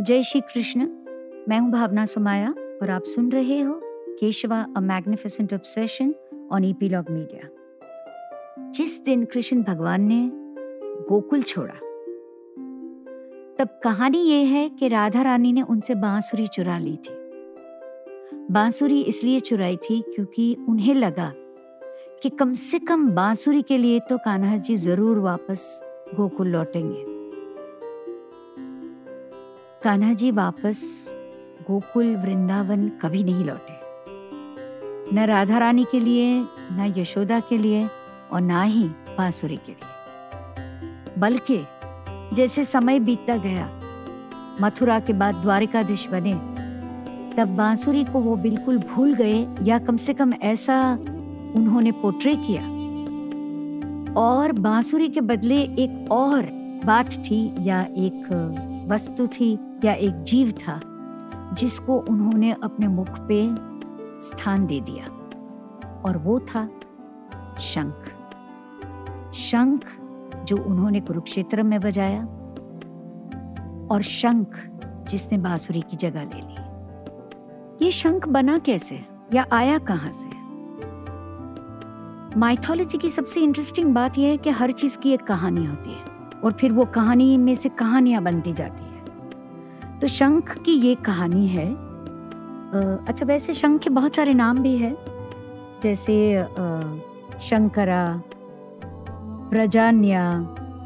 जय श्री कृष्ण। मैं हूँ भावना सुमाया और आप सुन रहे हो Keshava a magnificent obsession on epilogue media जिस दिन कृष्ण भगवान ने गोकुल छोड़ा, तब कहानी ये है कि राधा रानी ने उनसे बांसुरी चुरा ली थी। बांसुरी इसलिए चुराई थी क्योंकि उन्हें लगा कि कम से कम बांसुरी के लिए तो कान्हा जी ज़रूर वापस गोकुल लौटेंगे। कान्हा जी वापस गोकुल वृंदावन कभी नहीं लौटे। न राधा रानी के लिए, न यशोदा के लिए और ना ही बांसुरी के लिए। बल्कि जैसे समय बीतता गया, मथुरा के बाद द्वारिकाधीश बने, तब बांसुरी को वो बिल्कुल भूल गए या कम से कम ऐसा उन्होंने पोट्रे किया। और बांसुरी के बदले एक और बात थी या एक वस्तु थी या एक जीव था, जिसको उन्होंने अपने मुख पे स्थान दे दिया, और वो था शंख। शंख जो उन्होंने कुरुक्षेत्र में बजाया, और शंख जिसने बांसुरी की जगह ले ली। ये शंख बना कैसे, या आया कहाँ से? माइथोलॉजी की सबसे इंटरेस्टिंग बात यह है कि हर चीज़ की एक कहानी होती है, और फिर वो कहानी में से कहानियाँ बनती जाती तो शंख की ये कहानी है। अच्छा वैसे शंख के बहुत सारे नाम भी है। जैसे शंकरा, प्रजान्या,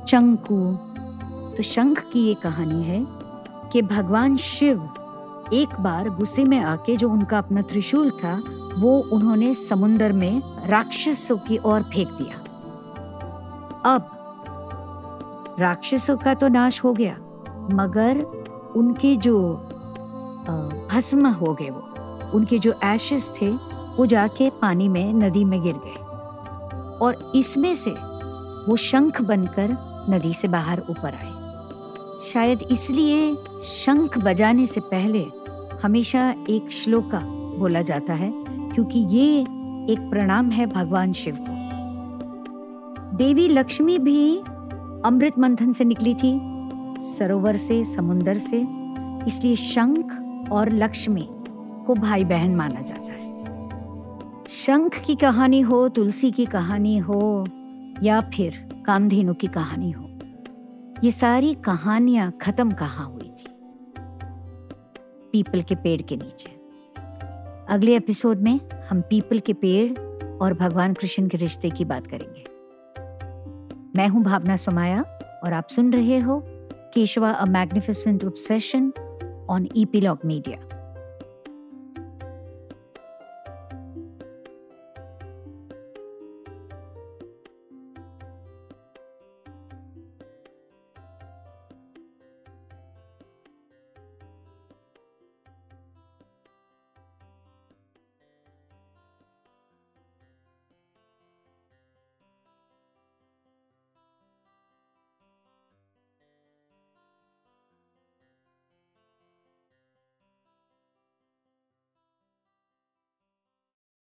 चंकु। तो शंख की ये कहानी है कि भगवान शिव एक बार गुस्से में आके जो उनका अपना त्रिशूल था, वो उन्होंने समुन्दर में राक्षसों की ओर फेंक दिया। अब राक्षसों का तो नाश हो गया, मगर उनके जो भस्म हो गए वो, उनके जो एशेस थे, वो जाके पानी में, नदी में गिर गए। और इसमें से वो शंख बनकर नदी से बाहर ऊपर आए। शायद इसलिए शंख बजाने से पहले हमेशा एक श्लोका बोला जाता है, क्योंकि ये एक प्रणाम है भगवान शिव को। देवी लक्ष्मी भी अमृत मंथन से निकली थी। सरोवर से समुन्दर से, इसलिए शंख और लक्ष्मी को भाई बहन माना जाता है। शंख की कहानी हो, तुलसी की कहानी हो, या फिर कामधेनु की कहानी हो, ये सारी कहानियाँ खत्म कहाँ हुई थी? पीपल के पेड़ के नीचे। अगले एपिसोड में हम पीपल के पेड़ और भगवान कृष्ण के रिश्ते की बात करेंगे। मैं हूँ भावना सोमाया और आप सुन रहे हो Keshava a magnificent obsession on epilogue media